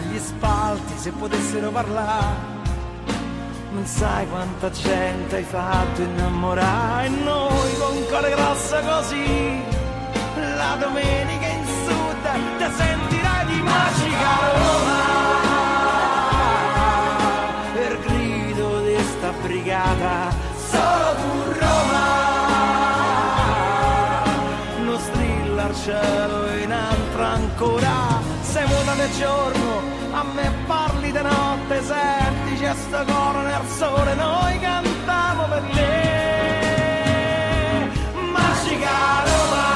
gli spalti se potessero parlare. Non sai quanta gente hai fatto innamorare noi con cuore grosso così, la domenica in sud ti sentirai di magica Roma. brigata, solo tu Roma. Non strilla il cielo in altra ancora, del giorno, a me parli di notte, senti c'è sto coro nel sole, noi cantiamo per te. Magica Roma,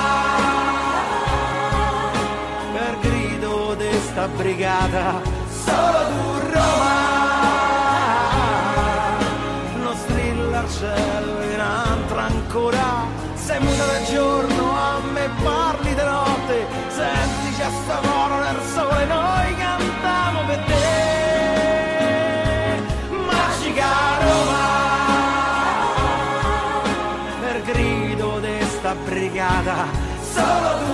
per grido di sta brigata, solo tu solo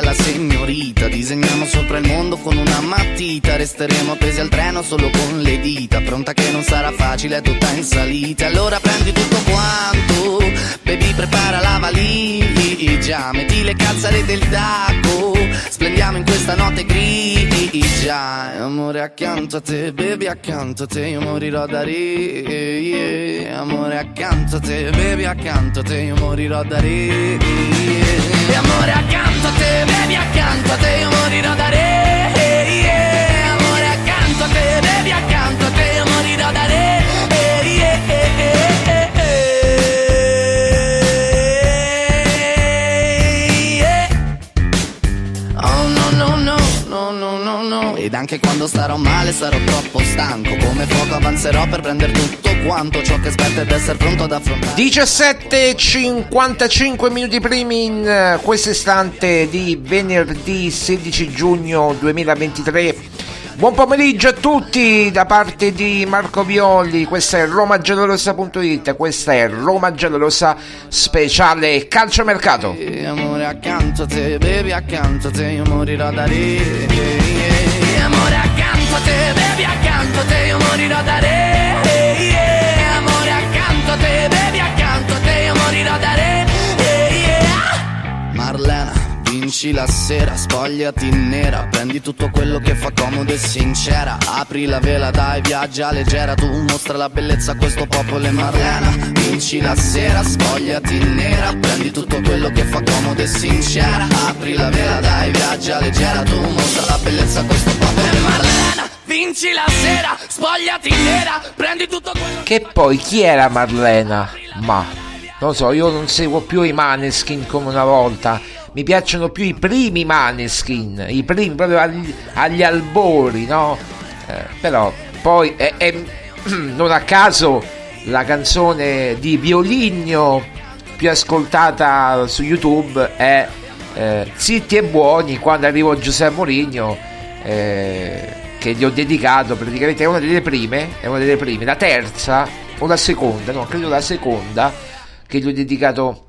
bella signorita. Disegniamo sopra il mondo con una matita. Resteremo appesi al treno solo con le dita. Pronta che non sarà facile, è tutta in salita. Allora prendi tutto quanto Baby prepara la valigia. Metti le calzare del tacco. Splendiamo in questa notte grigia Amore accanto a te, baby accanto a te Io morirò da re Amore accanto a te, baby accanto a te Io morirò da re amore accanto a te, baby accanto a te io morirò da re. Amore accanto a te, baby accanto a te Ed anche quando starò male sarò troppo stanco. Come fuoco avanzerò per prendere tutto quanto ciò che aspetta ed essere pronto ad affrontare. 17.55 minuti primi in eh, questo istante di venerdì 16 giugno 2023 Buon pomeriggio a tutti da parte di Marco Violi, questa è romagiallorossa.it, questa è Roma Giallorossa speciale calciomercato. Amore accanto a te, bevi accanto a te, io morirò da re. Amore accanto a te, bevi accanto a te, io morirò da re. Amore accanto a te, bevi accanto a te, io morirò da re. Vinci la sera, spogliati nera, prendi tutto quello che fa comodo e sincera, apri la vela, dai, viaggia leggera, tu mostra la bellezza a questo popolo e Marlena, vinci la sera, spogliati nera, prendi tutto quello che fa comodo e sincera, apri la vela, dai, viaggia leggera, tu mostra la bellezza a questo popolo e Marlena, vinci la sera, spogliati nera, prendi tutto quello che poi chi era Marlena? Ma non so, io non seguo più i Maneskin come una volta mi piacciono più i primi Maneskin, i primi proprio agli, agli albori, no? Eh, però poi è, è, non a caso la canzone di Violigno più ascoltata su YouTube è eh, Zitti e Buoni quando arrivò Giuseppe Mourinho eh, che gli ho dedicato praticamente è una delle prime, è una delle prime, la terza o la seconda, no, credo la seconda che gli ho dedicato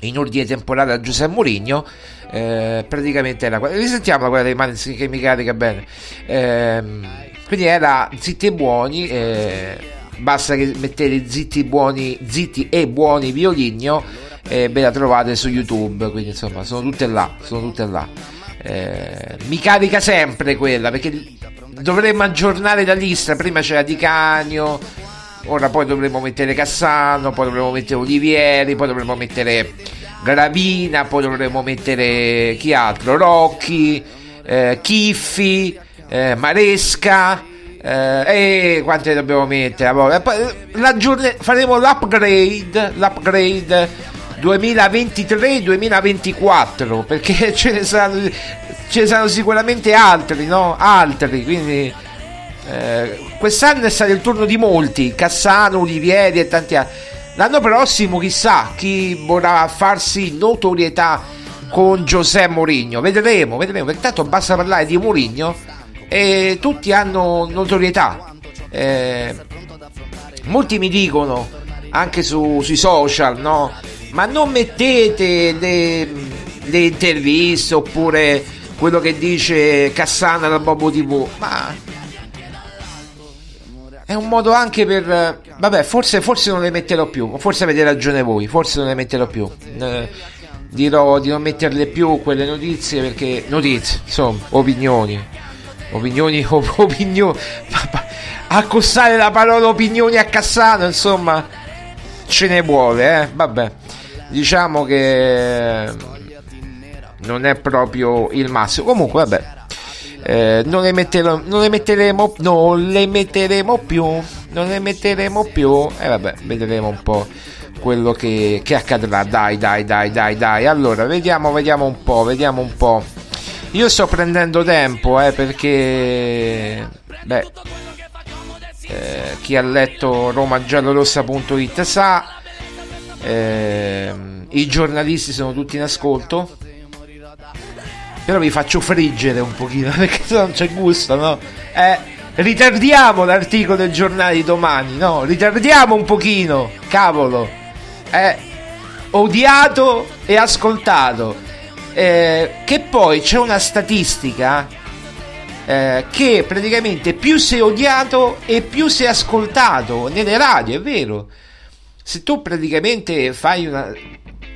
in ordine temporale a Giuseppe Mourinho eh, praticamente era quella risentiamo quella dei Maneskin che mi carica bene. Eh, quindi era zitti e buoni eh, basta che mettete zitti buoni zitti e buoni violigno e ve la trovate su youtube quindi insomma sono tutte là sono tutte là. Eh, mi carica sempre quella perché dovremmo aggiornare la lista prima c'era Di Canio ora poi dovremmo mettere Cassano, poi dovremmo mettere Olivieri, poi dovremmo mettere Gravina, poi dovremmo mettere chi altro? Rocchi, eh, Chiffi, eh, Maresca. Eh, e quante dobbiamo mettere? faremo l'upgrade, l'upgrade 2023-2024 perché ce ne saranno, ce ne saranno sicuramente altri, no? Altri, quindi eh, quest'anno è stato il turno di molti, Cassano, Olivieri e tanti altri. L'anno prossimo chissà chi vorrà farsi notorietà con Giuseppe Mourinho. Vedremo, vedremo. Perché tanto basta parlare di Mourinho e tutti hanno notorietà. Eh, molti mi dicono anche su, sui social, no? Ma non mettete le, le interviste oppure quello che dice Cassano da Bobo TV. Ma è un modo anche per... Vabbè, forse, forse non le metterò più, forse avete ragione voi, forse non le metterò più. Eh, dirò di non metterle più quelle notizie perché... Notizie, insomma, opinioni. Opinioni, op- opinioni... Accostare la parola opinioni a Cassano, insomma, ce ne vuole, eh? Vabbè, diciamo che non è proprio il massimo. Comunque, vabbè, eh, non, le metteremo, non, le metteremo, non le metteremo più, non le metteremo più e eh, vabbè, vedremo un po' quello che, che accadrà. Dai, dai, dai, dai, dai. Allora, vediamo, vediamo un po', vediamo un po'. Io sto prendendo tempo, eh, perché beh, eh, chi ha letto romagiallorossa.it sa eh, i giornalisti sono tutti in ascolto però vi faccio friggere un pochino perché se non c'è gusto, no? Eh, ritardiamo l'articolo del giornale di domani, no? Ritardiamo un pochino, cavolo. Eh, odiato e ascoltato. Eh, che poi c'è una statistica eh, che praticamente più sei odiato e più sei ascoltato nelle radio, è vero. Se tu praticamente fai una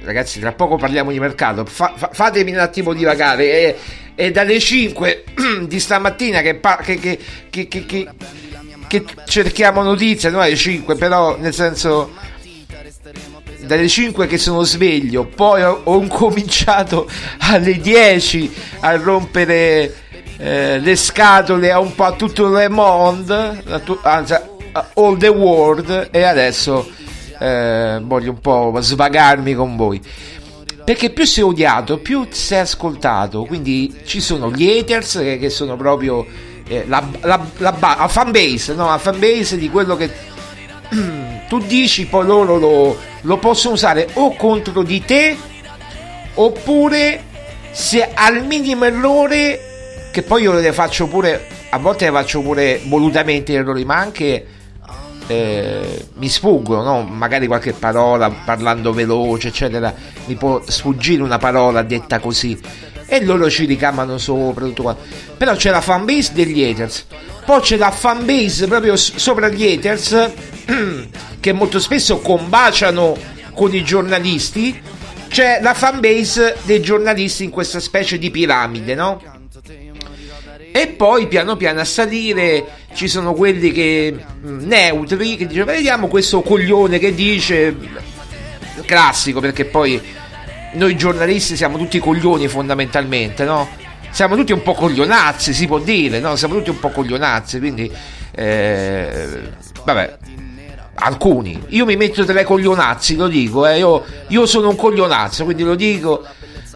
ragazzi, tra poco parliamo di mercato. Fa, fa, fatemi un attimo divagare. È, è dalle 5 di stamattina che, che, che, che, cerchiamo notizie, non alle 5, però nel senso. Dalle 5 che sono sveglio, poi ho, ho cominciato alle 10 a rompere eh, le scatole a un po' a tutto le monde, anzi, all the world, e adesso eh, voglio un po' svagarmi con voi. Perché più sei odiato, più sei ascoltato. Quindi ci sono gli haters che, che sono proprio eh, la, la, la, la fan base, no? La fan base di quello che tu dici poi loro lo, lo possono usare o contro di te oppure se al minimo errore che poi io le faccio pure a volte le faccio pure volutamente errori ma anche eh, mi sfuggono, no? magari qualche parola parlando veloce, eccetera, mi può sfuggire una parola detta così e loro ci ricamano sopra tutto qua. Però c'è la fanbase degli haters, poi c'è la fanbase proprio sopra gli haters che molto spesso combaciano con i giornalisti. C'è la fanbase dei giornalisti in questa specie di piramide, no? E poi piano piano a salire ci sono quelli che mm, neutri che dicono vediamo questo coglione che dice classico perché poi noi giornalisti siamo tutti coglioni fondamentalmente, no? Siamo tutti un po' coglionazzi, si può dire, no? Siamo tutti un po' coglionazzi, quindi eh, vabbè, alcuni. Io mi metto tra i coglionazzi, lo dico, eh, io, io, sono un coglionazzo, quindi lo dico,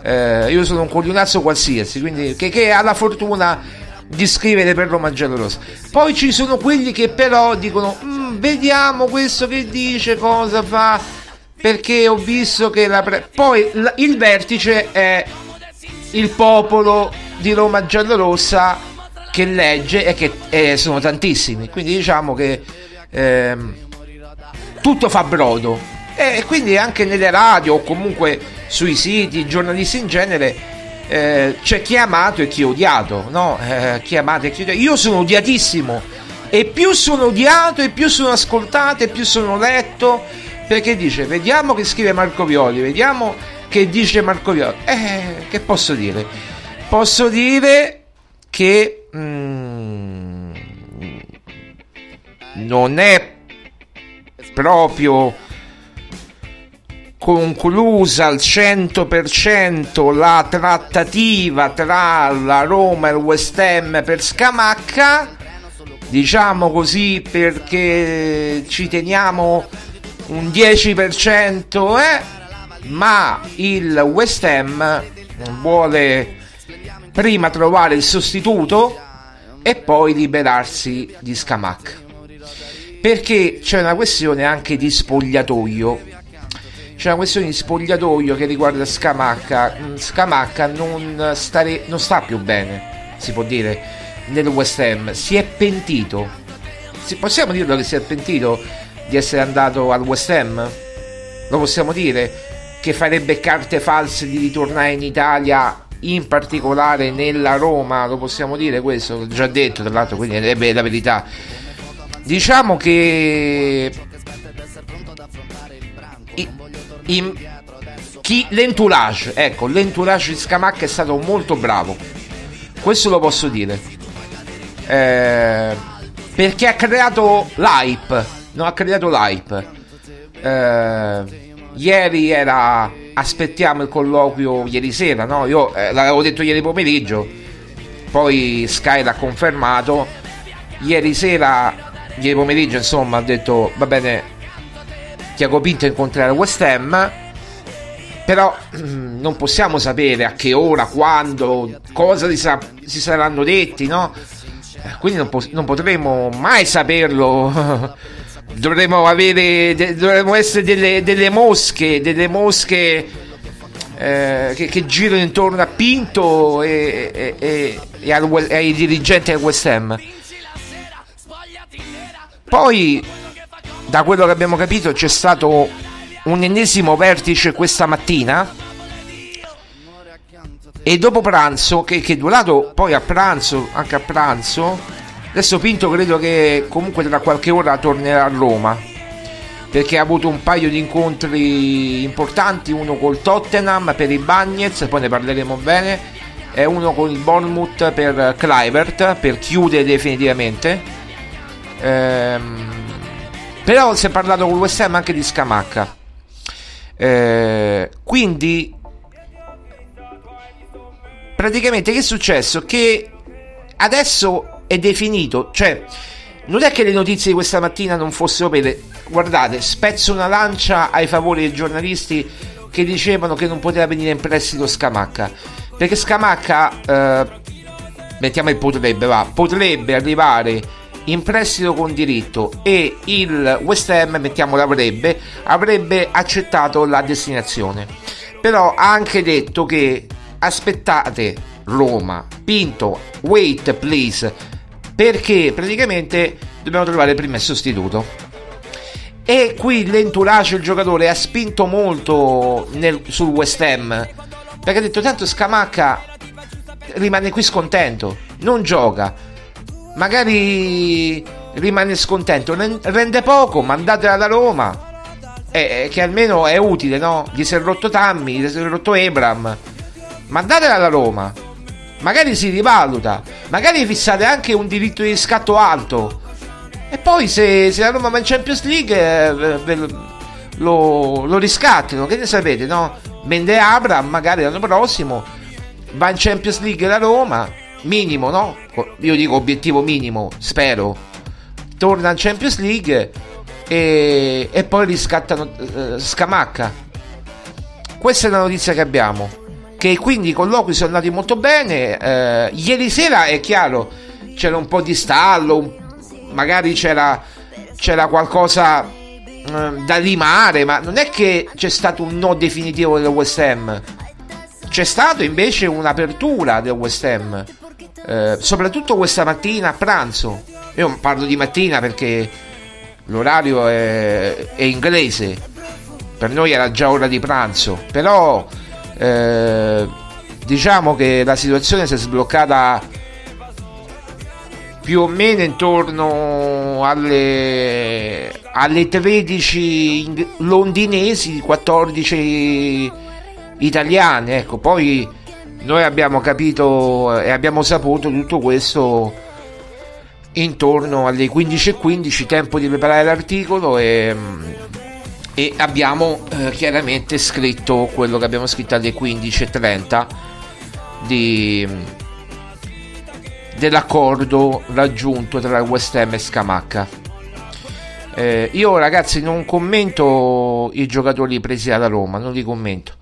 eh, io sono un coglionazzo qualsiasi, quindi che, che ha la fortuna di scrivere per Roma Giallorossa. Poi ci sono quelli che però dicono, mm, vediamo questo che dice, cosa fa, perché ho visto che la... Pre-... Poi l- il vertice è il popolo di Roma Giallorossa che legge e che eh, sono tantissimi, quindi diciamo che ehm, tutto fa brodo. E quindi anche nelle radio o comunque sui siti, giornalisti in genere eh, c'è chi è amato e chi è odiato, no? Eh, chi è amato e chi è odiato. Io sono odiatissimo e più sono odiato e più sono ascoltato e più sono letto perché dice vediamo che scrive Marco Violi, vediamo che dice Marco Violi. Eh, che posso dire? Posso dire che mm, non è proprio conclusa al 100% la trattativa tra la Roma e il West Ham per Scamacca, diciamo così perché ci teniamo un 10%, eh? ma il West Ham vuole prima trovare il sostituto e poi liberarsi di Scamacca. Perché c'è una questione anche di spogliatoio c'è una questione di spogliatoio che riguarda Scamacca. Mm, Scamacca non, stare, non sta più bene, si può dire, nel West Ham. Si è pentito. Si, possiamo dirlo che si è pentito di essere andato al West Ham? Lo possiamo dire? Che farebbe carte false di ritornare in Italia, in particolare nella Roma? Lo possiamo dire questo? L'ho già detto, tra l'altro, quindi è la verità. Diciamo che in, chi, l'entourage, ecco, l'entourage di Scamacca è stato molto bravo. Questo lo posso dire. Eh, perché ha creato l'hype. No, ha creato l'hype. Eh, ieri era. Aspettiamo il colloquio ieri sera, no? Io eh, l'avevo detto ieri pomeriggio. Poi Sky l'ha confermato. Ieri sera, ieri pomeriggio, insomma, ha detto va bene, Tiago Pinto incontrerà West Ham però non possiamo sapere a che ora, quando, cosa si, sa- si saranno detti, no? Quindi non, po- non potremo mai saperlo. dovremo avere, de- dovremo essere delle, delle, mosche, delle mosche eh, che, che, girano intorno a Pinto e, e, e, e al, ai dirigenti del West Ham. Poi da quello che abbiamo capito c'è stato un ennesimo vertice questa mattina. E dopo pranzo che, che è durato poi a pranzo anche a pranzo adesso Pinto credo che comunque tra qualche ora tornerà a Roma. Perché ha avuto un paio di incontri importanti uno col Tottenham per i Bagnets poi ne parleremo bene e uno con il Bournemouth per Clivert per chiudere definitivamente. Ehm però si è parlato con West Ham anche di Scamacca. Eh, quindi, praticamente che è successo? Che adesso è definito, cioè, non è che le notizie di questa mattina non fossero vere. Guardate, spezzo una lancia ai favori dei giornalisti che dicevano che non poteva venire in prestito Scamacca. Perché Scamacca, eh, mettiamo il potrebbe, va, potrebbe arrivare in prestito con diritto e il West Ham, mettiamo l'avrebbe, avrebbe accettato la destinazione. Però ha anche detto che aspettate Roma, Pinto, wait please, perché praticamente dobbiamo trovare il sostituto. E qui l'entourage, il giocatore, ha spinto molto nel, sul West Ham, perché ha detto tanto Scamacca rimane qui scontento, non gioca, magari rimane scontento, rende poco, mandatela da Roma, eh, che almeno è utile, no? Gli si è rotto Tammy, gli si è rotto Ebram, mandatela da Roma, magari si rivaluta, magari fissate anche un diritto di scatto alto. E poi se, se la Roma va in Champions League eh, lo, lo riscattano, che ne sapete, no? Vende Abram magari l'anno prossimo, va in Champions League la Roma, minimo, no? Io dico obiettivo minimo, spero. Torna in Champions League e, e poi riscattano eh, Scamacca. Questa è la notizia che abbiamo che quindi i colloqui sono andati molto bene. Eh, ieri sera è chiaro, c'era un po' di stallo, magari c'era, c'era qualcosa eh, da limare, ma non è che c'è stato un no definitivo del West Ham. C'è stata invece un'apertura del West Ham, eh, soprattutto questa mattina a pranzo. Io parlo di mattina perché l'orario è, è inglese, per noi era già ora di pranzo, però eh, diciamo che la situazione si è sbloccata più o meno intorno alle, alle 13 londinesi, 14 italiane. Ecco, poi noi abbiamo capito e abbiamo saputo tutto questo intorno alle 15.15, tempo di preparare l'articolo e e abbiamo eh, chiaramente scritto quello che abbiamo scritto alle 15.30 di, dell'accordo raggiunto tra West Ham e Scamacca. Eh, io ragazzi non commento i giocatori presi dalla Roma, non li commento.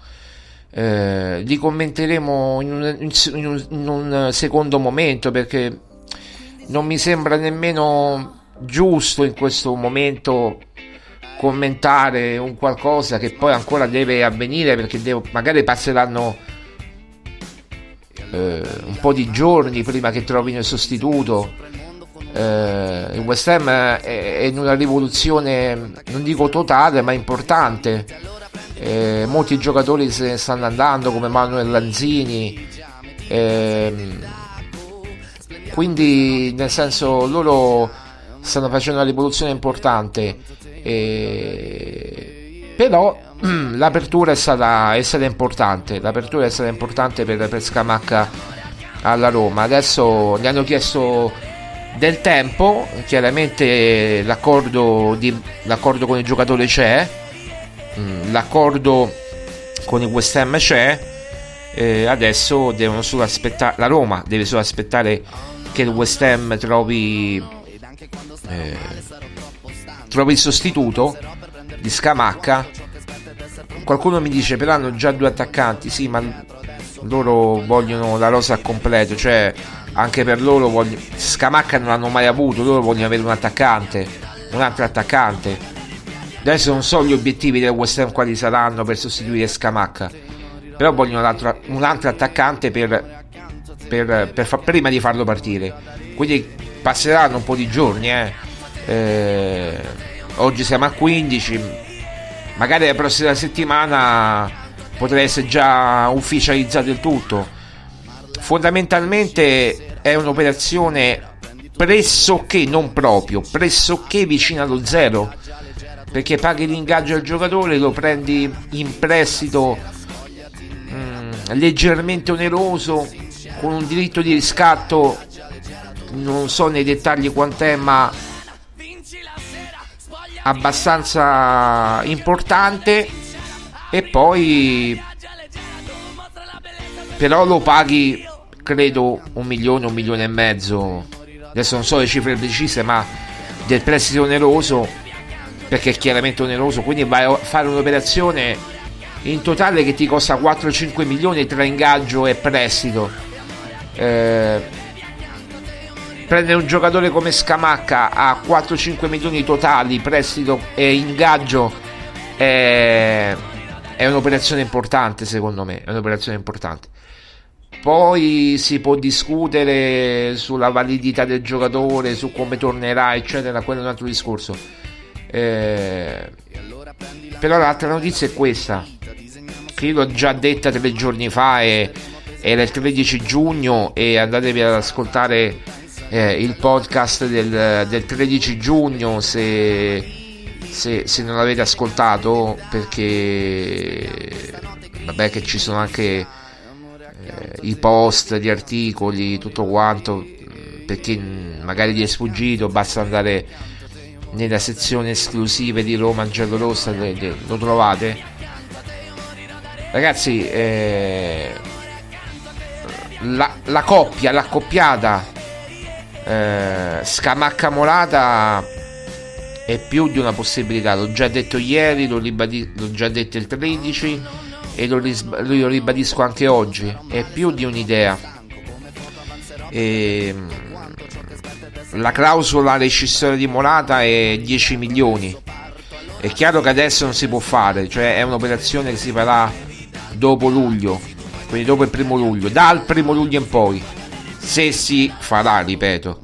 Eh, li commenteremo in un, in, un, in un secondo momento perché non mi sembra nemmeno giusto in questo momento commentare un qualcosa che poi ancora deve avvenire perché devo, magari passeranno eh, un po' di giorni prima che trovino il sostituto. Eh, il West Ham è, è, in una rivoluzione, non dico totale, ma importante. Eh, molti giocatori se ne stanno andando come Manuel Lanzini. Ehm, quindi, nel senso, loro stanno facendo una rivoluzione importante e... Però l'apertura è stata, è stata, importante, l'apertura è stata importante per, per Scamacca alla Roma. Adesso gli hanno chiesto del tempo, chiaramente l'accordo, di, l'accordo con il giocatore c'è, mm, l'accordo con il West Ham c'è, eh, adesso devono solo aspettare, la Roma deve solo aspettare che il West Ham trovi eh, trovi il sostituto di Scamacca. Qualcuno mi dice però hanno già due attaccanti, sì, ma loro vogliono la rosa al completo, cioè anche per loro voglio... Scamacca non l'hanno mai avuto, loro vogliono avere un attaccante, un altro attaccante. Adesso non so gli obiettivi del West Ham quali saranno per sostituire Scamacca, però vogliono un altro, un altro attaccante per, per, per fa, prima di farlo partire. Quindi passeranno un po' di giorni, eh. Eh, oggi siamo a 15, magari la prossima settimana potrà essere già ufficializzato il tutto. Fondamentalmente è un'operazione pressoché, non proprio, pressoché vicina allo zero, perché paghi l'ingaggio al giocatore, lo prendi in prestito mh, mm, leggermente oneroso, con un diritto di riscatto, non so nei dettagli quant'è, ma abbastanza importante. E poi però lo paghi credo un milione, un milione e mezzo. Adesso non so le cifre precise ma del prestito oneroso perché è chiaramente oneroso quindi vai a fare un'operazione in totale che ti costa 4-5 milioni tra ingaggio e prestito eh, prendere un giocatore come Scamacca a 4-5 milioni totali, prestito e ingaggio è, è un'operazione importante secondo me, è un'operazione importante. Poi si può discutere sulla validità del giocatore, su come tornerà, eccetera, quello è un altro discorso. Eh, però l'altra notizia è questa, che io l'ho già detta tre giorni fa, e, era il 13 giugno e andatevi ad ascoltare eh, il podcast del, del 13 giugno se, se, se, non l'avete ascoltato perché vabbè che ci sono anche eh, i post, gli articoli, tutto quanto perché magari vi è sfuggito basta andare nella sezione esclusive di Roma Giallorossa lo trovate ragazzi eh, la, la coppia l'accoppiata eh, Scamacca Morata è più di una possibilità, l'ho già detto ieri, l'ho, ribadito, l'ho già detto il 13 e lo, risb- lo, ribadisco anche oggi, è più di un'idea. E, ehm, la clausola rescissoria di Morata è 10 milioni. È chiaro che adesso non si può fare, cioè è un'operazione che si farà dopo luglio, quindi dopo il primo luglio, dal primo luglio in poi se si farà, ripeto.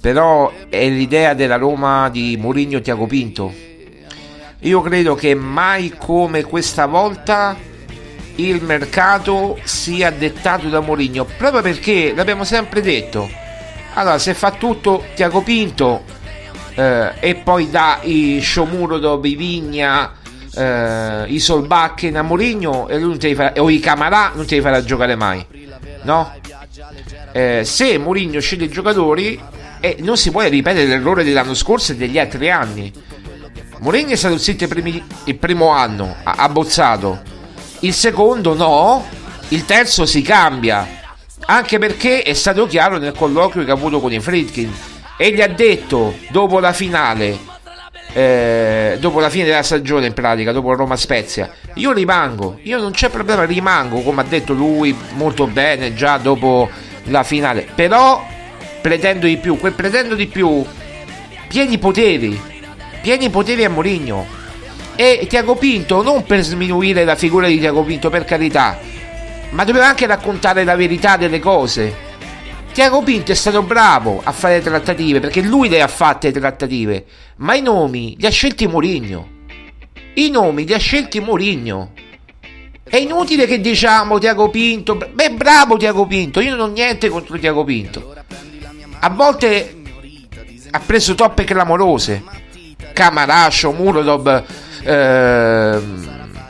Però è l'idea della Roma di Mourinho Tiago Pinto. Io credo che mai come questa volta il mercato sia dettato da Mourinho, proprio perché l'abbiamo sempre detto. Allora, se fa tutto Tiago Pinto eh, e poi dà i Shomurodov, i Vigna, eh, i Solbakken a Mourinho o i Camarà non te li farà giocare mai. No? eh, se Mourinho sceglie i giocatori eh, non si può ripetere l'errore dell'anno scorso e degli altri anni. Mourinho è stato zitto il primo anno, ha abbozzato. Il secondo no, il terzo si cambia. Anche perché è stato chiaro nel colloquio che ha avuto con i Friedkin. E gli ha detto dopo la finale, eh, dopo la fine della stagione in pratica, dopo Roma Spezia, io rimango, io non c'è problema, rimango, come ha detto lui molto bene già dopo la finale. Però pretendo di più. Quel pretendo di più, pieni poteri. Pieni poteri a Mourinho. E Tiago Pinto, non per sminuire la figura di Tiago Pinto, per carità, ma doveva anche raccontare la verità delle cose. Tiago Pinto è stato bravo a fare trattative perché lui le ha fatte le trattative, ma i nomi li ha scelti Mourinho. I nomi li ha scelti Mourinho. È inutile che diciamo Tiago Pinto. Beh, bravo Tiago Pinto. Io non ho niente contro Tiago Pinto. A volte ha preso toppe clamorose. Camarascio, Murodov, eh,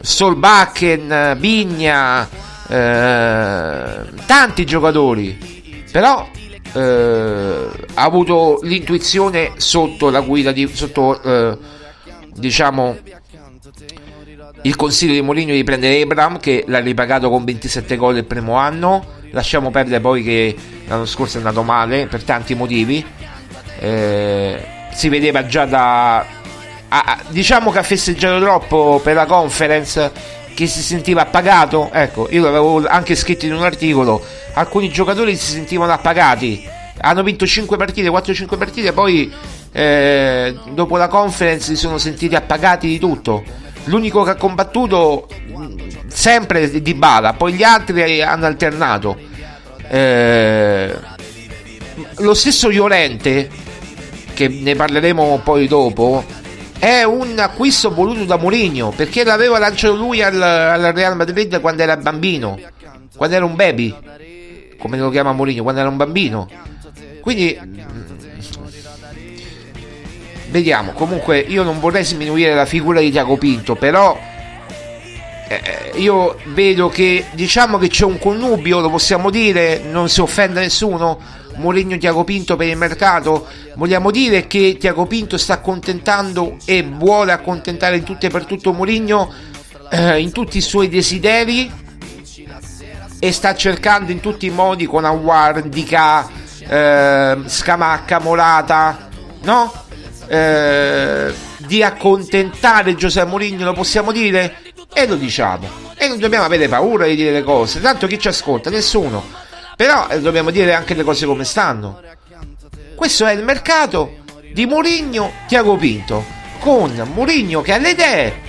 Solbakken, Vigna, eh, tanti giocatori. Però eh, ha avuto l'intuizione sotto la guida di sotto eh, diciamo il consiglio di Mourinho di prendere Abram che l'ha ripagato con 27 gol il primo anno lasciamo perdere poi che l'anno scorso è andato male per tanti motivi eh, si vedeva già da ah, diciamo che ha festeggiato troppo per la conference che si sentiva appagato ecco io l'avevo anche scritto in un articolo alcuni giocatori si sentivano appagati hanno vinto 5 partite 4-5 partite poi eh, dopo la conference si sono sentiti appagati di tutto L'unico che ha combattuto sempre di Bala, poi gli altri hanno alternato. Eh, lo stesso Llorente, che ne parleremo poi dopo, è un acquisto voluto da Mourinho perché l'aveva lanciato lui al, al, Real Madrid quando era bambino, quando era un baby, come lo chiama Mourinho, quando era un bambino. Quindi Vediamo, comunque io non vorrei sminuire la figura di Tiago Pinto, però eh, io vedo che diciamo che c'è un connubio, lo possiamo dire, non si offende nessuno. Mourinho Tiago Pinto per il mercato, vogliamo dire che Tiago Pinto sta accontentando e vuole accontentare in tutto e per tutto Mourinho eh, in tutti i suoi desideri e sta cercando in tutti i modi con Awar, eh, Scamacca, Morata, no? Eh, di accontentare Giuseppe Mourinho, lo possiamo dire? E lo diciamo. E non dobbiamo avere paura di dire le cose, tanto chi ci ascolta? Nessuno. Però eh, dobbiamo dire anche le cose come stanno. Questo è il mercato di Mourinho Tiago Pinto, con Mourinho che ha le idee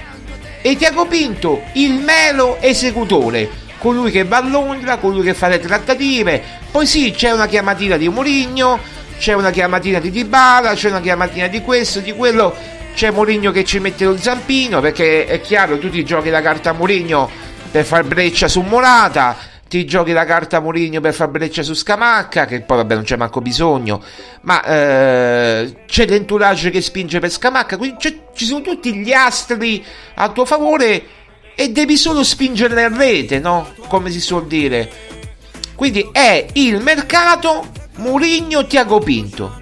e Tiago Pinto il mero esecutore, colui che va a Londra, colui che fa le trattative. Poi sì, c'è una chiamatina di Mourinho, c'è una chiamatina di Dybala, c'è una chiamatina di questo, di quello. C'è Mourinho che ci mette lo zampino perché è chiaro, tu ti giochi la carta Mourinho per far breccia su Morata, ti giochi la carta Mourinho per far breccia su Scamacca, che poi vabbè non c'è manco bisogno, ma eh, c'è l'entourage che spinge per Scamacca, quindi ci sono tutti gli astri a tuo favore e devi solo spingere in rete, no? Come si suol dire. Quindi è il mercato Mourinho Tiago Pinto.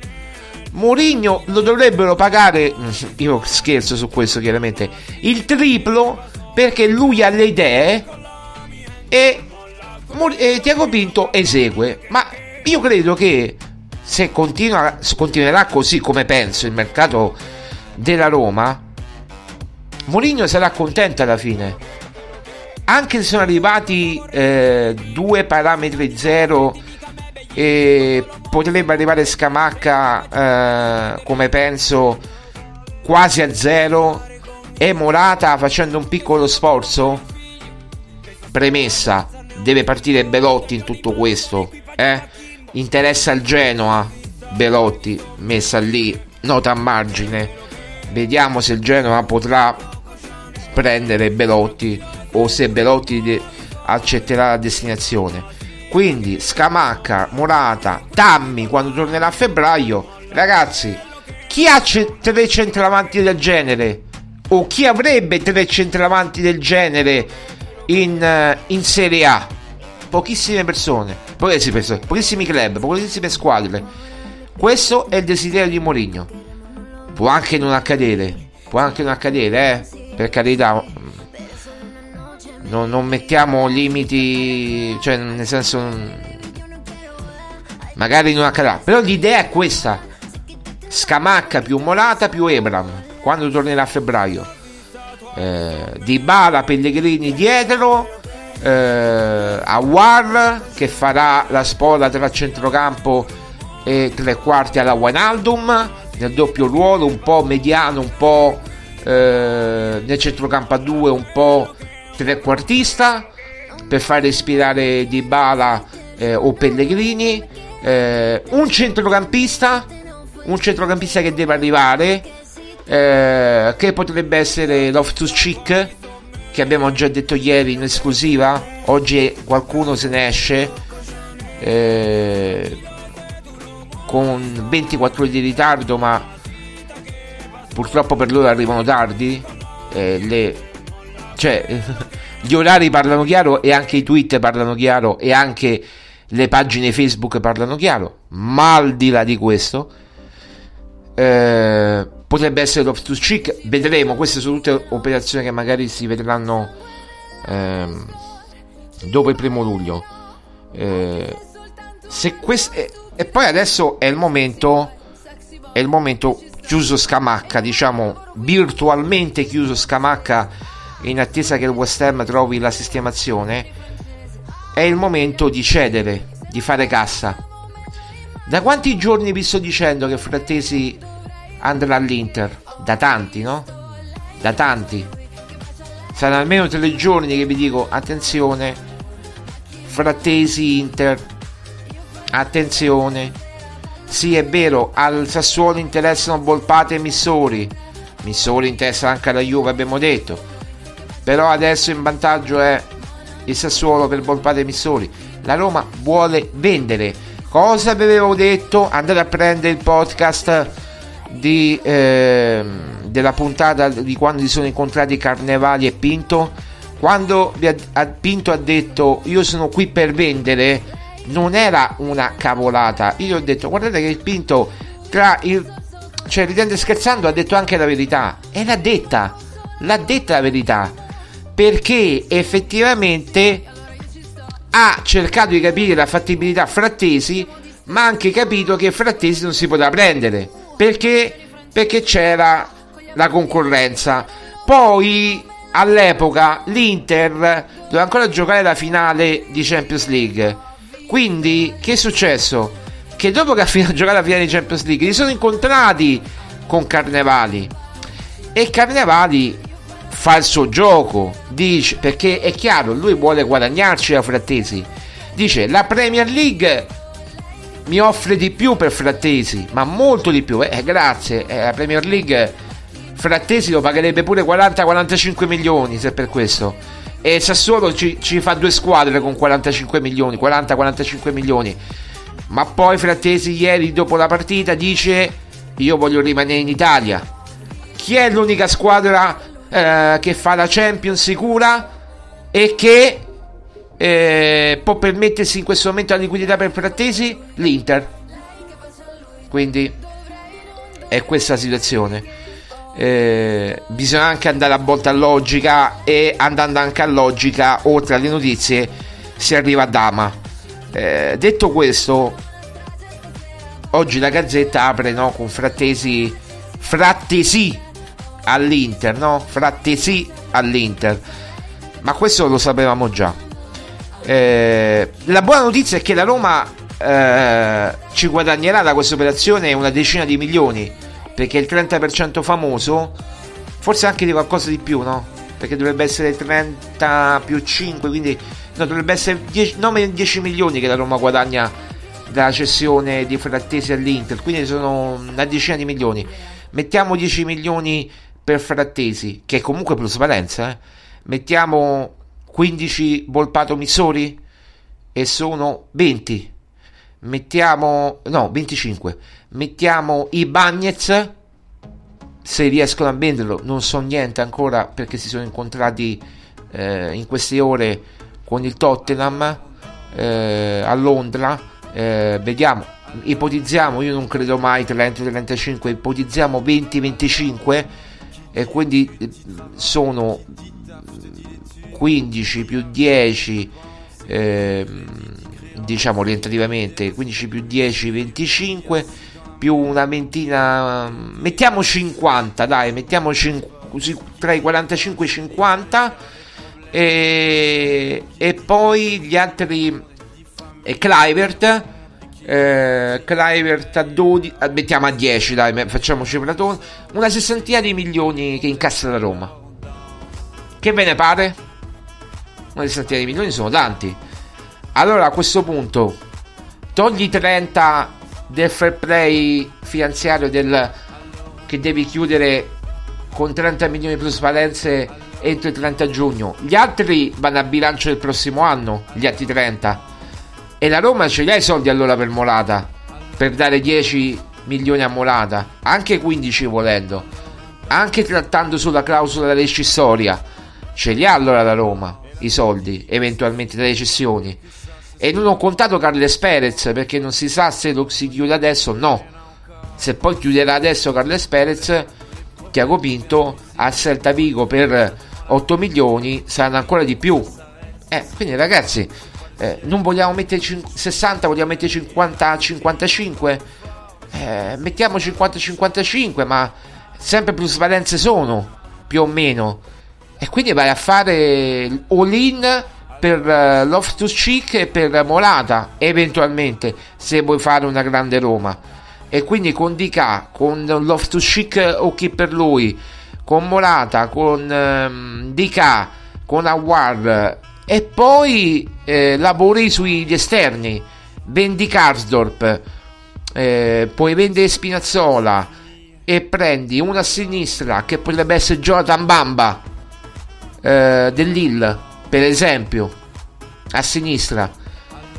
Mourinho lo dovrebbero pagare, io scherzo su questo chiaramente, il triplo perché lui ha le idee e, e Tiago Pinto esegue. Ma io credo che se continua, continuerà così come penso il mercato della Roma, Mourinho sarà contento alla fine. Anche se sono arrivati eh, due parametri zero e potrebbe arrivare Scamacca eh, come penso quasi a zero e Morata facendo un piccolo sforzo premessa deve partire Belotti in tutto questo eh? interessa il Genoa Belotti messa lì nota a margine vediamo se il Genoa potrà prendere Belotti o se Belotti accetterà la destinazione quindi Scamacca, Morata, Tammi quando tornerà a febbraio. Ragazzi, chi ha tre centravanti del genere? O chi avrebbe tre centravanti del genere in, uh, in Serie A? Pochissime persone, pochissime persone, pochissimi club, pochissime squadre. Questo è il desiderio di Mourinho. Può anche non accadere, può anche non accadere, eh? Per carità, non, non mettiamo limiti, cioè nel senso magari non accadrà, però l'idea è questa. Scamacca più Molata più Ebram quando tornerà a febbraio. Eh, di Bala Pellegrini dietro eh, Awar che farà la spola tra centrocampo e tre quarti alla Wijnaldum nel doppio ruolo un po' mediano un po' eh, nel centrocampo a due un po' trequartista per far respirare Dybala eh, o Pellegrini, eh, un centrocampista, un centrocampista che deve arrivare, eh, che potrebbe essere Loftus Cheek, che abbiamo già detto ieri in esclusiva, oggi qualcuno se ne esce eh, con 24 ore di ritardo, ma purtroppo per loro arrivano tardi. Eh, le cioè gli orari parlano chiaro e anche i tweet parlano chiaro e anche le pagine Facebook parlano chiaro, ma al di là di questo eh, potrebbe essere Loftus Cheek, vedremo, queste sono tutte operazioni che magari si vedranno eh, dopo il primo luglio. Eh, se quest- e, e poi adesso è il momento è il momento chiuso Scamacca, diciamo virtualmente chiuso Scamacca in attesa che il West Ham trovi la sistemazione, è il momento di cedere, di fare cassa. Da quanti giorni vi sto dicendo che Frattesi andrà all'Inter? Da tanti, no? Da tanti. Saranno almeno tre giorni che vi dico attenzione, Frattesi Inter, attenzione. Sì, è vero, al Sassuolo interessano Volpate e Missori. Missori interessa anche alla Juve, abbiamo detto però adesso in vantaggio è il Sassuolo per Volpate Missori la Roma vuole vendere cosa avevo detto andate a prendere il podcast di, eh, della puntata di quando si sono incontrati Carnevali e Pinto? Quando Pinto ha detto io sono qui per vendere non era una cavolata. Io ho detto guardate che Pinto tra il cioè ridendo e scherzando ha detto anche la verità. E l'ha detta. L'ha detta la verità. Perché effettivamente ha cercato di capire la fattibilità frattesi, ma ha anche capito che frattesi non si poteva prendere perché, perché c'era la concorrenza. Poi all'epoca l'Inter doveva ancora giocare la finale di Champions League. Quindi che è successo? che dopo che ha finito giocare la finale di Champions League si sono incontrati con Carnevali e Carnevali fa il suo gioco dice perché è chiaro lui vuole guadagnarci da Frattesi dice la Premier League mi offre di più per Frattesi ma molto di più. Eh, grazie. Eh, la Premier League Frattesi lo pagherebbe pure 40-45 milioni se per questo. E Sassuolo ci, ci fa due squadre con 45 milioni 40-45 milioni. Ma poi Frattesi ieri dopo la partita dice io voglio rimanere in Italia. Chi è l'unica squadra eh, che fa la Champions sicura e che eh, può permettersi in questo momento la liquidità per Frattesi? L'Inter. Quindi è questa la situazione. Eh, bisogna anche andare a volta a logica e andando anche a logica, oltre alle notizie, si arriva a Dama. Eh, detto questo, oggi la Gazzetta apre no, con Frattesi, Frattesi all'Inter, no? Frattesi all'Inter. Ma questo lo sapevamo già. Eh, la buona notizia è che la Roma eh, ci guadagnerà da questa operazione una decina di milioni, perché il 30% famoso, forse anche di qualcosa di più, no? Perché dovrebbe essere 30 più 5, quindi no, dovrebbe essere 10, 9, 10 milioni che la Roma guadagna dalla cessione di Frattesi all'Inter, quindi sono una decina di milioni. Mettiamo 10 milioni per Frattesi, che è comunque plusvalenza, eh? mettiamo 15 Volpato Missori e sono 20. Mettiamo no, 25. Mettiamo i Bagnets se riescono a venderlo, non so niente ancora perché si sono incontrati eh, in queste ore con il Tottenham eh, a Londra. Eh, vediamo, ipotizziamo, io non credo mai 30-35, ipotizziamo 20-25 e quindi eh, sono 15 più 10 eh, diciamo orientativamente 15 più 10 25 più una ventina mettiamo 50 dai mettiamo 5, tra i 45 e i 50 e, e poi gli altri e Clivert eh, Clivert a 12 mettiamo a 10 dai facciamoci platone una sessantina di milioni che incassa la Roma che ve ne pare? Una sessantina di milioni sono tanti allora a questo punto togli 30 del fair play finanziario del, che devi chiudere con 30 milioni di plusvalenze entro il 30 giugno. Gli altri vanno a bilancio del prossimo anno, gli altri 30. E la Roma ce li ha i soldi allora per Molata, per dare 10 milioni a Molata, anche 15 volendo, anche trattando sulla clausola rescissoria. Ce li ha allora la Roma, i soldi, eventualmente delle cessioni. E non ho contato Carles Perez perché non si sa se lo si chiude adesso o no. Se poi chiuderà adesso Carles Perez, Tiago Pinto a Celta Vigo per 8 milioni saranno ancora di più. Eh, quindi ragazzi, eh, non vogliamo mettere 60, vogliamo mettere 50-55? Eh, mettiamo 50-55, ma sempre plusvalenze sono, più o meno. E quindi vai a fare all-in per uh, Loftus Cheek e per Molata, eventualmente, se vuoi fare una grande Roma. E quindi con DK, con Loftus Cheek ok per lui, con Molata, con ehm, Dica, con Awar e poi eh, lavori sugli esterni, vendi Karsdorp, eh, puoi vendere Spinazzola e prendi una a sinistra che potrebbe essere Jonathan Bamba eh, dell'Ill, per esempio, a sinistra,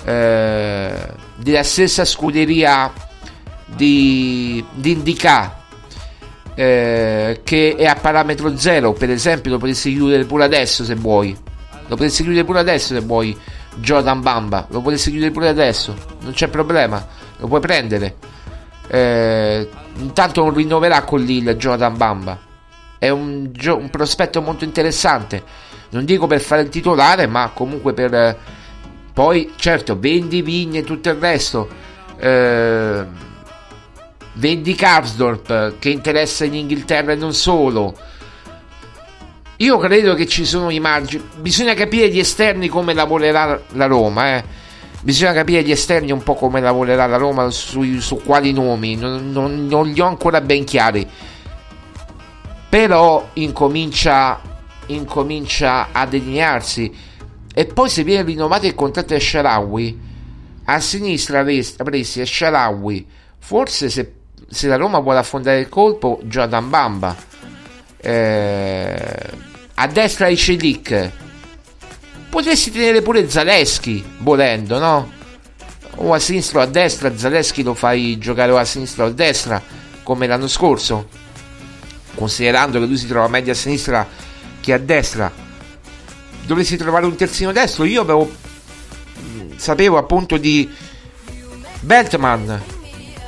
eh, della stessa scuderia di, di Indica eh, che è a parametro zero, per esempio, lo potresti chiudere pure adesso se vuoi. Lo potresti chiudere pure adesso se vuoi. Jordan Bamba, lo potresti chiudere pure adesso, non c'è problema, lo puoi prendere. Eh, intanto non rinnoverà con Lille Jordan Bamba. È un, gio- un, prospetto molto interessante. Non dico per fare il titolare, ma comunque per. Eh, poi, certo, vendi vigne e tutto il resto. Eh, vendi Karsdorp che interessa in Inghilterra e non solo. Io credo che ci sono i margini. Bisogna capire gli esterni come lavorerà la Roma. Eh. bisogna capire gli esterni un po' come lavorerà la Roma su, su quali nomi, non, non, non li ho ancora ben chiari. Però incomincia, incomincia a delinearsi. E poi se viene rinnovato il contratto di Sharawi, a sinistra avresti Sharawi, forse se, se, la Roma vuole affondare il colpo, Jordan Bamba. Eh, a destra i Celic Potresti tenere pure Zaleschi, volendo, no? O a sinistra o a destra, Zaleschi lo fai giocare o a sinistra o a destra, come l'anno scorso. Considerando che lui si trova meglio a sinistra che a destra. Dovresti trovare un terzino destro. Io avevo... Sapevo appunto di Beltman,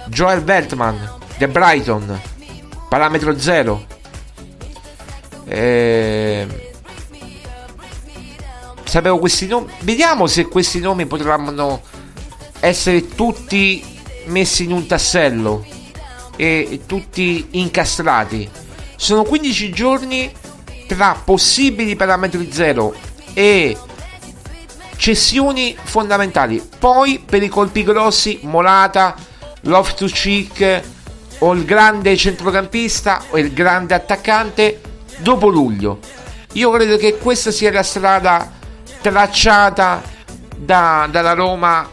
Joel Beltman, The Brighton, parametro 0. Ehm sapevo questi nomi. Vediamo se questi nomi potranno essere tutti messi in un tassello e tutti incastrati. Sono 15 giorni tra possibili parametri zero e cessioni fondamentali. Poi per i colpi grossi, Molata, Love to Cheek o il grande centrocampista o il grande attaccante dopo luglio. Io credo che questa sia la strada tracciata da, dalla Roma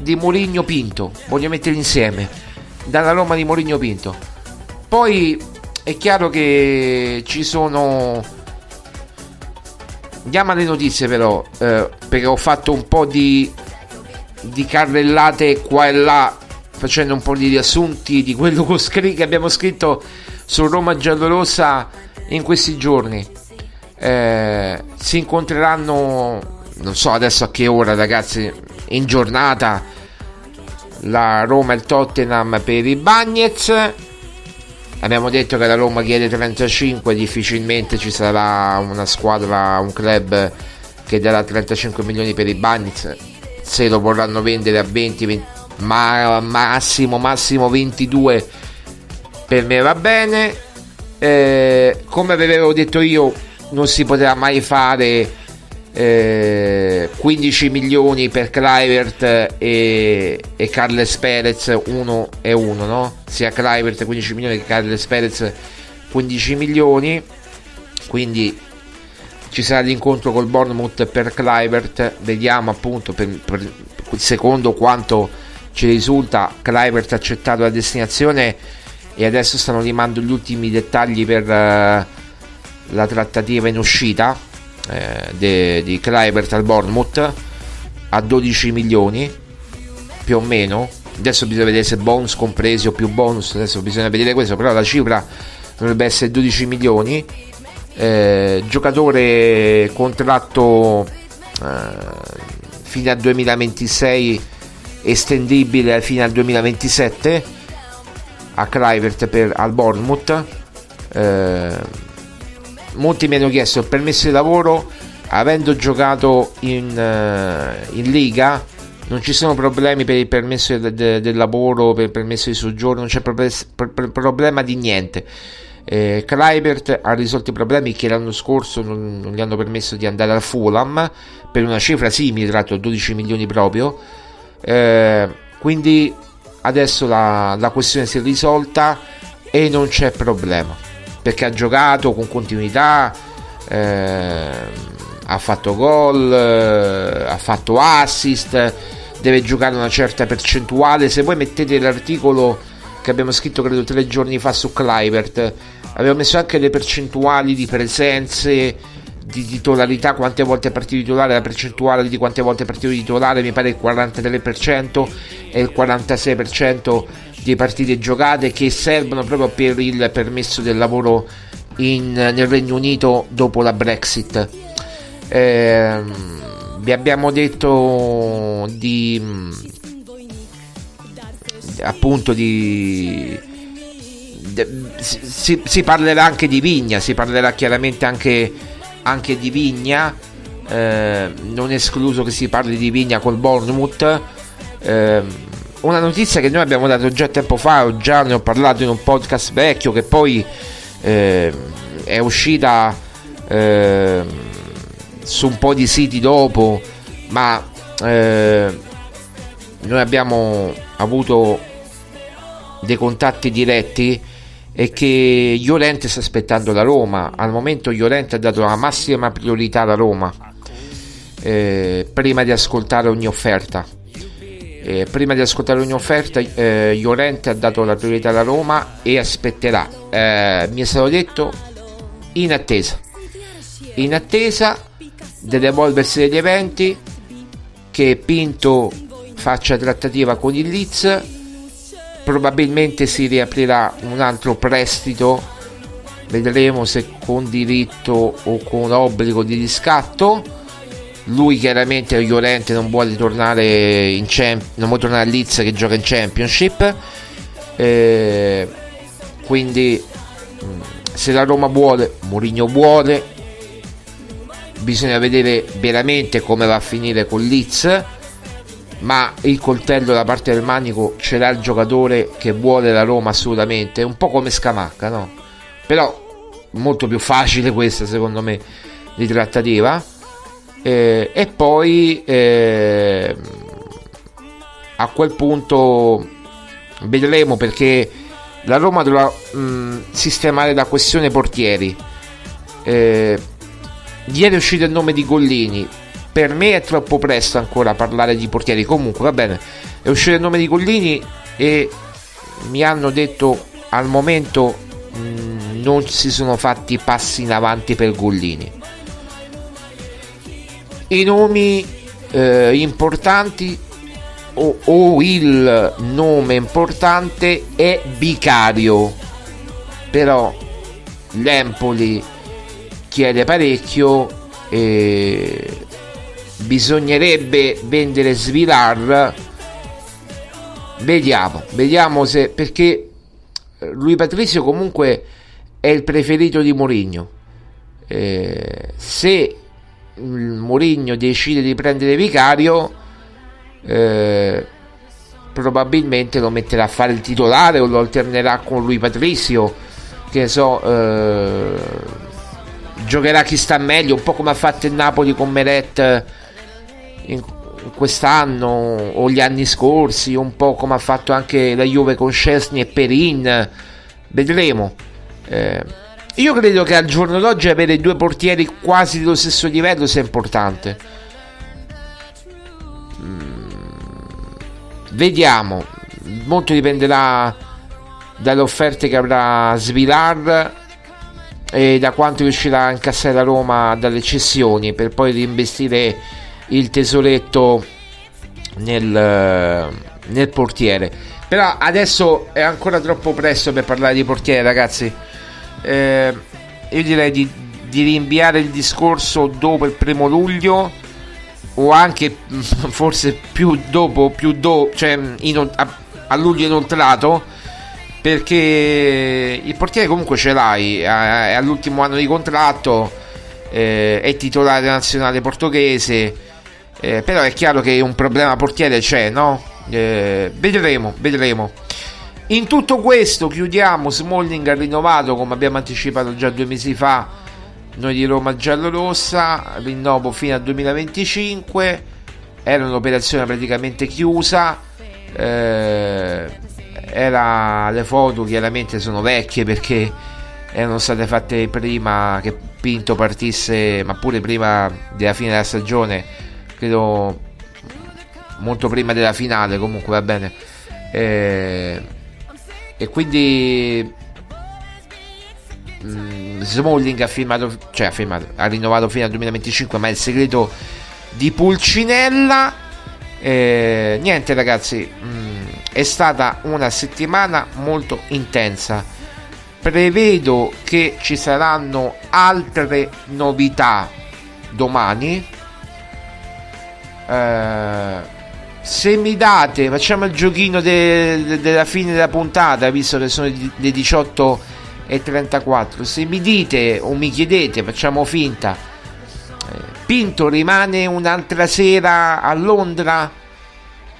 di Mourinho Pinto. Voglio mettere insieme dalla Roma di Mourinho Pinto. Poi è chiaro che ci sono. Andiamo alle notizie, però, eh, perché ho fatto un po' di, di carrellate qua e là, facendo un po' di riassunti di quello che abbiamo scritto su Roma Giallorossa in questi giorni eh, si incontreranno non so adesso a che ora ragazzi in giornata la Roma e il Tottenham per i Bagnets abbiamo detto che la Roma chiede 35 difficilmente ci sarà una squadra un club che darà 35 milioni per i Bagnets se lo vorranno vendere a 20, 20 ma massimo massimo 22 per me va bene. Eh, come avevo detto io non si potrà mai fare eh, 15 milioni per Clivert e, e Carles Perez 1 e 1 no? sia Clivert 15 milioni che Carles Perez 15 milioni. Quindi ci sarà l'incontro col Bournemouth per Clivert. Vediamo appunto per, per, secondo quanto ci risulta Clivert ha accettato la destinazione e adesso stanno limando gli ultimi dettagli per uh, la trattativa in uscita eh, de, di Clivert al Bournemouth a 12 milioni più o meno. Adesso bisogna vedere se bonus compresi o più bonus adesso bisogna vedere questo però la cifra dovrebbe essere 12 milioni. Eh, giocatore contratto eh, fino al 2026 estendibile fino al 2027 a Clivert per, al Bournemouth. Eh, molti mi hanno chiesto il permesso di lavoro avendo giocato in, uh, in Liga non ci sono problemi per il permesso de- de- del lavoro per il permesso di soggiorno non c'è proble- pro- problema di niente eh, Kleibert ha risolto i problemi che l'anno scorso non, non, gli hanno permesso di andare al Fulham per una cifra simile, tra l'altro 12 milioni proprio. Eh, quindi adesso la, la questione si è risolta e non c'è problema perché ha giocato con continuità, eh, ha fatto gol, eh, ha fatto assist, deve giocare una certa percentuale. Se voi mettete l'articolo che abbiamo scritto credo tre giorni fa su Clivert, abbiamo messo anche le percentuali di presenze, di titolarità, quante volte è partito titolare, la percentuale di quante volte è partito titolare mi pare il 43% e il 46% di partite giocate che servono proprio per il permesso del lavoro in, nel Regno Unito dopo la Brexit. Eh, vi abbiamo detto di appunto di, di si, si, parlerà anche di Vigna, si parlerà chiaramente anche, anche di Vigna. Eh, non escluso che si parli di Vigna col Bournemouth. Eh, una notizia che noi abbiamo dato già tempo fa, o già ne ho parlato in un podcast vecchio che poi eh, è uscita eh, su un po' di siti dopo, ma eh, noi abbiamo avuto dei contatti diretti e che Llorente sta aspettando la Roma. Al momento Llorente ha dato la massima priorità alla Roma eh, prima di ascoltare ogni offerta. Eh, prima di ascoltare ogni offerta, eh, Llorente ha dato la priorità alla Roma e aspetterà. Eh, mi è stato detto in attesa, in attesa dell'evolversi degli eventi, che Pinto faccia trattativa con il Leeds, probabilmente si riaprirà un altro prestito, vedremo se con diritto o con obbligo di riscatto. Lui chiaramente Llorente non vuole tornare in champ- non vuole tornare a Leeds che gioca in Championship. Eh, quindi mm, se la Roma vuole Mourinho vuole. Bisogna vedere veramente come va a finire con Leeds ma il coltello da parte del manico ce l'ha il giocatore che vuole la Roma assolutamente. Un po' come Scamacca no? però molto più facile questa secondo me di trattativa. Eh, e poi eh, a quel punto vedremo perché la Roma dovrà mh, sistemare la questione portieri. Eh, ieri è uscito il nome di Gollini per me è troppo presto ancora parlare di portieri. Comunque va bene. È uscito il nome di Gollini e mi hanno detto al momento mh, non si sono fatti passi in avanti per Gollini i nomi eh, importanti o, o, il nome importante è Vicario. Però l'Empoli chiede parecchio e bisognerebbe vendere Svilar. Vediamo vediamo se perché lui Patrizio comunque è il preferito di Mourinho. Eh, se Mourinho decide di prendere Vicario, eh, probabilmente lo metterà a fare il titolare o lo alternerà con lui Patrizio, che so, eh, giocherà chi sta meglio, un po' come ha fatto il Napoli con Meret in, quest'anno o gli anni scorsi, un po' come ha fatto anche la Juve con Scesni e Perin, vedremo. Eh, io credo che al giorno d'oggi avere due portieri quasi dello stesso livello sia importante. Mm, vediamo, molto dipenderà dalle offerte che avrà Svilar e da quanto riuscirà a incassare la Roma dalle cessioni per poi reinvestire il tesoretto nel, nel portiere. Però adesso è ancora troppo presto per parlare di portiere, ragazzi eh, io direi di, di, rinviare il discorso dopo il primo luglio o anche forse più dopo, più dopo, cioè in, a, a, luglio inoltrato perché il portiere comunque ce l'hai, è all'ultimo anno di contratto, eh, è titolare nazionale portoghese, eh, però è chiaro che un problema portiere c'è, no? Eh, vedremo, vedremo. In tutto questo chiudiamo, Smalling ha rinnovato come abbiamo anticipato già due mesi fa, noi di Roma giallorossa, rinnovo fino al 2025, era un'operazione praticamente chiusa, eh, era, le foto chiaramente sono vecchie perché erano state fatte prima che Pinto partisse, ma pure prima della fine della stagione, credo molto prima della finale comunque va bene. Eh, e quindi mm, Smalling ha firmato, cioè ha firmato, ha rinnovato fino al 2025, ma è il segreto di Pulcinella. Eh, niente ragazzi, mm, è stata una settimana molto intensa. Prevedo che ci saranno altre novità domani. Eh, se mi date, facciamo il giochino de, de, della fine della puntata, visto che sono le 18 e 34. Se mi dite o mi chiedete, facciamo finta, eh, Pinto rimane un'altra sera a Londra,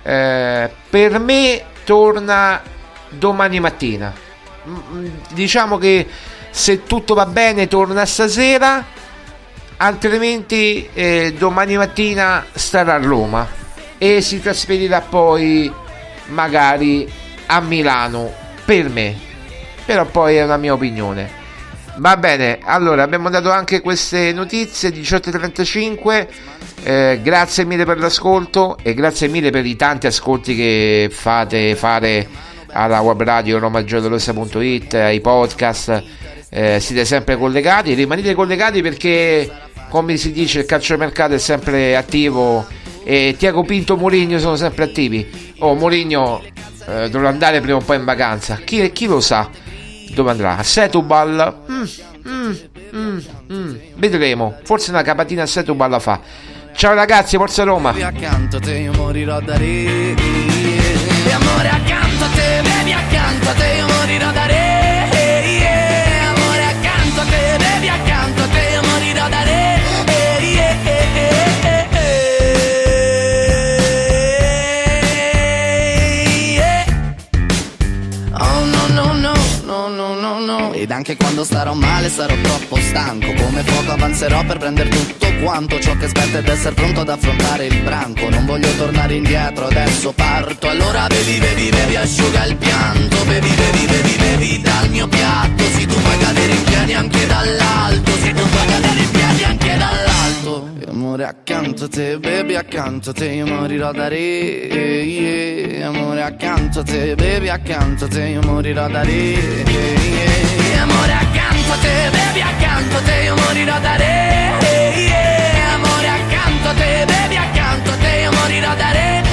eh, per me torna domani mattina. Mm, diciamo che se tutto va bene torna stasera, altrimenti eh, domani mattina starà a Roma e si trasferirà poi magari a Milano per me. Però poi è una mia opinione. Va bene, allora abbiamo dato anche queste notizie 18.35. Eh, grazie mille per l'ascolto e grazie mille per i tanti ascolti che fate fare alla web radio romagiallorosa.it, ai podcast. Eh, siete sempre collegati, rimanete collegati perché come si dice il calciomercato è sempre attivo e Tiago Pinto e Mourinho sono sempre attivi. Oh, Mourinho eh, dovrà andare prima o poi in vacanza. Chi, chi lo sa dove andrà? A Setubal? Mm, mm, mm, mm. Vedremo. Forse una capatina a Setubal la fa. Ciao ragazzi, forza Roma. accanto a te io morirò da re. Amore accanto a te, bevi accanto a te io morirò da Ed anche quando starò male sarò troppo stanco. Come fuoco avanzerò per prendere tutto quanto Ciò che aspetta ed essere pronto ad affrontare il branco. Non voglio tornare indietro, adesso parto. Allora bevi, bevi, bevi, asciuga il pianto. Bevi, bevi, bevi, bevi dal mio piatto. Se tu puoi cadere in piedi anche dall'alto. Se tu puoi cadere in piedi guardi anche dall'alto e Amore accanto a te, baby accanto a te Io morirò da re yeah. Amore accanto a te, baby accanto a te Io morirò da re yeah. Amore accanto a te, baby accanto a te Io morirò da re yeah. Amore accanto a te, baby accanto a te Io morirò da re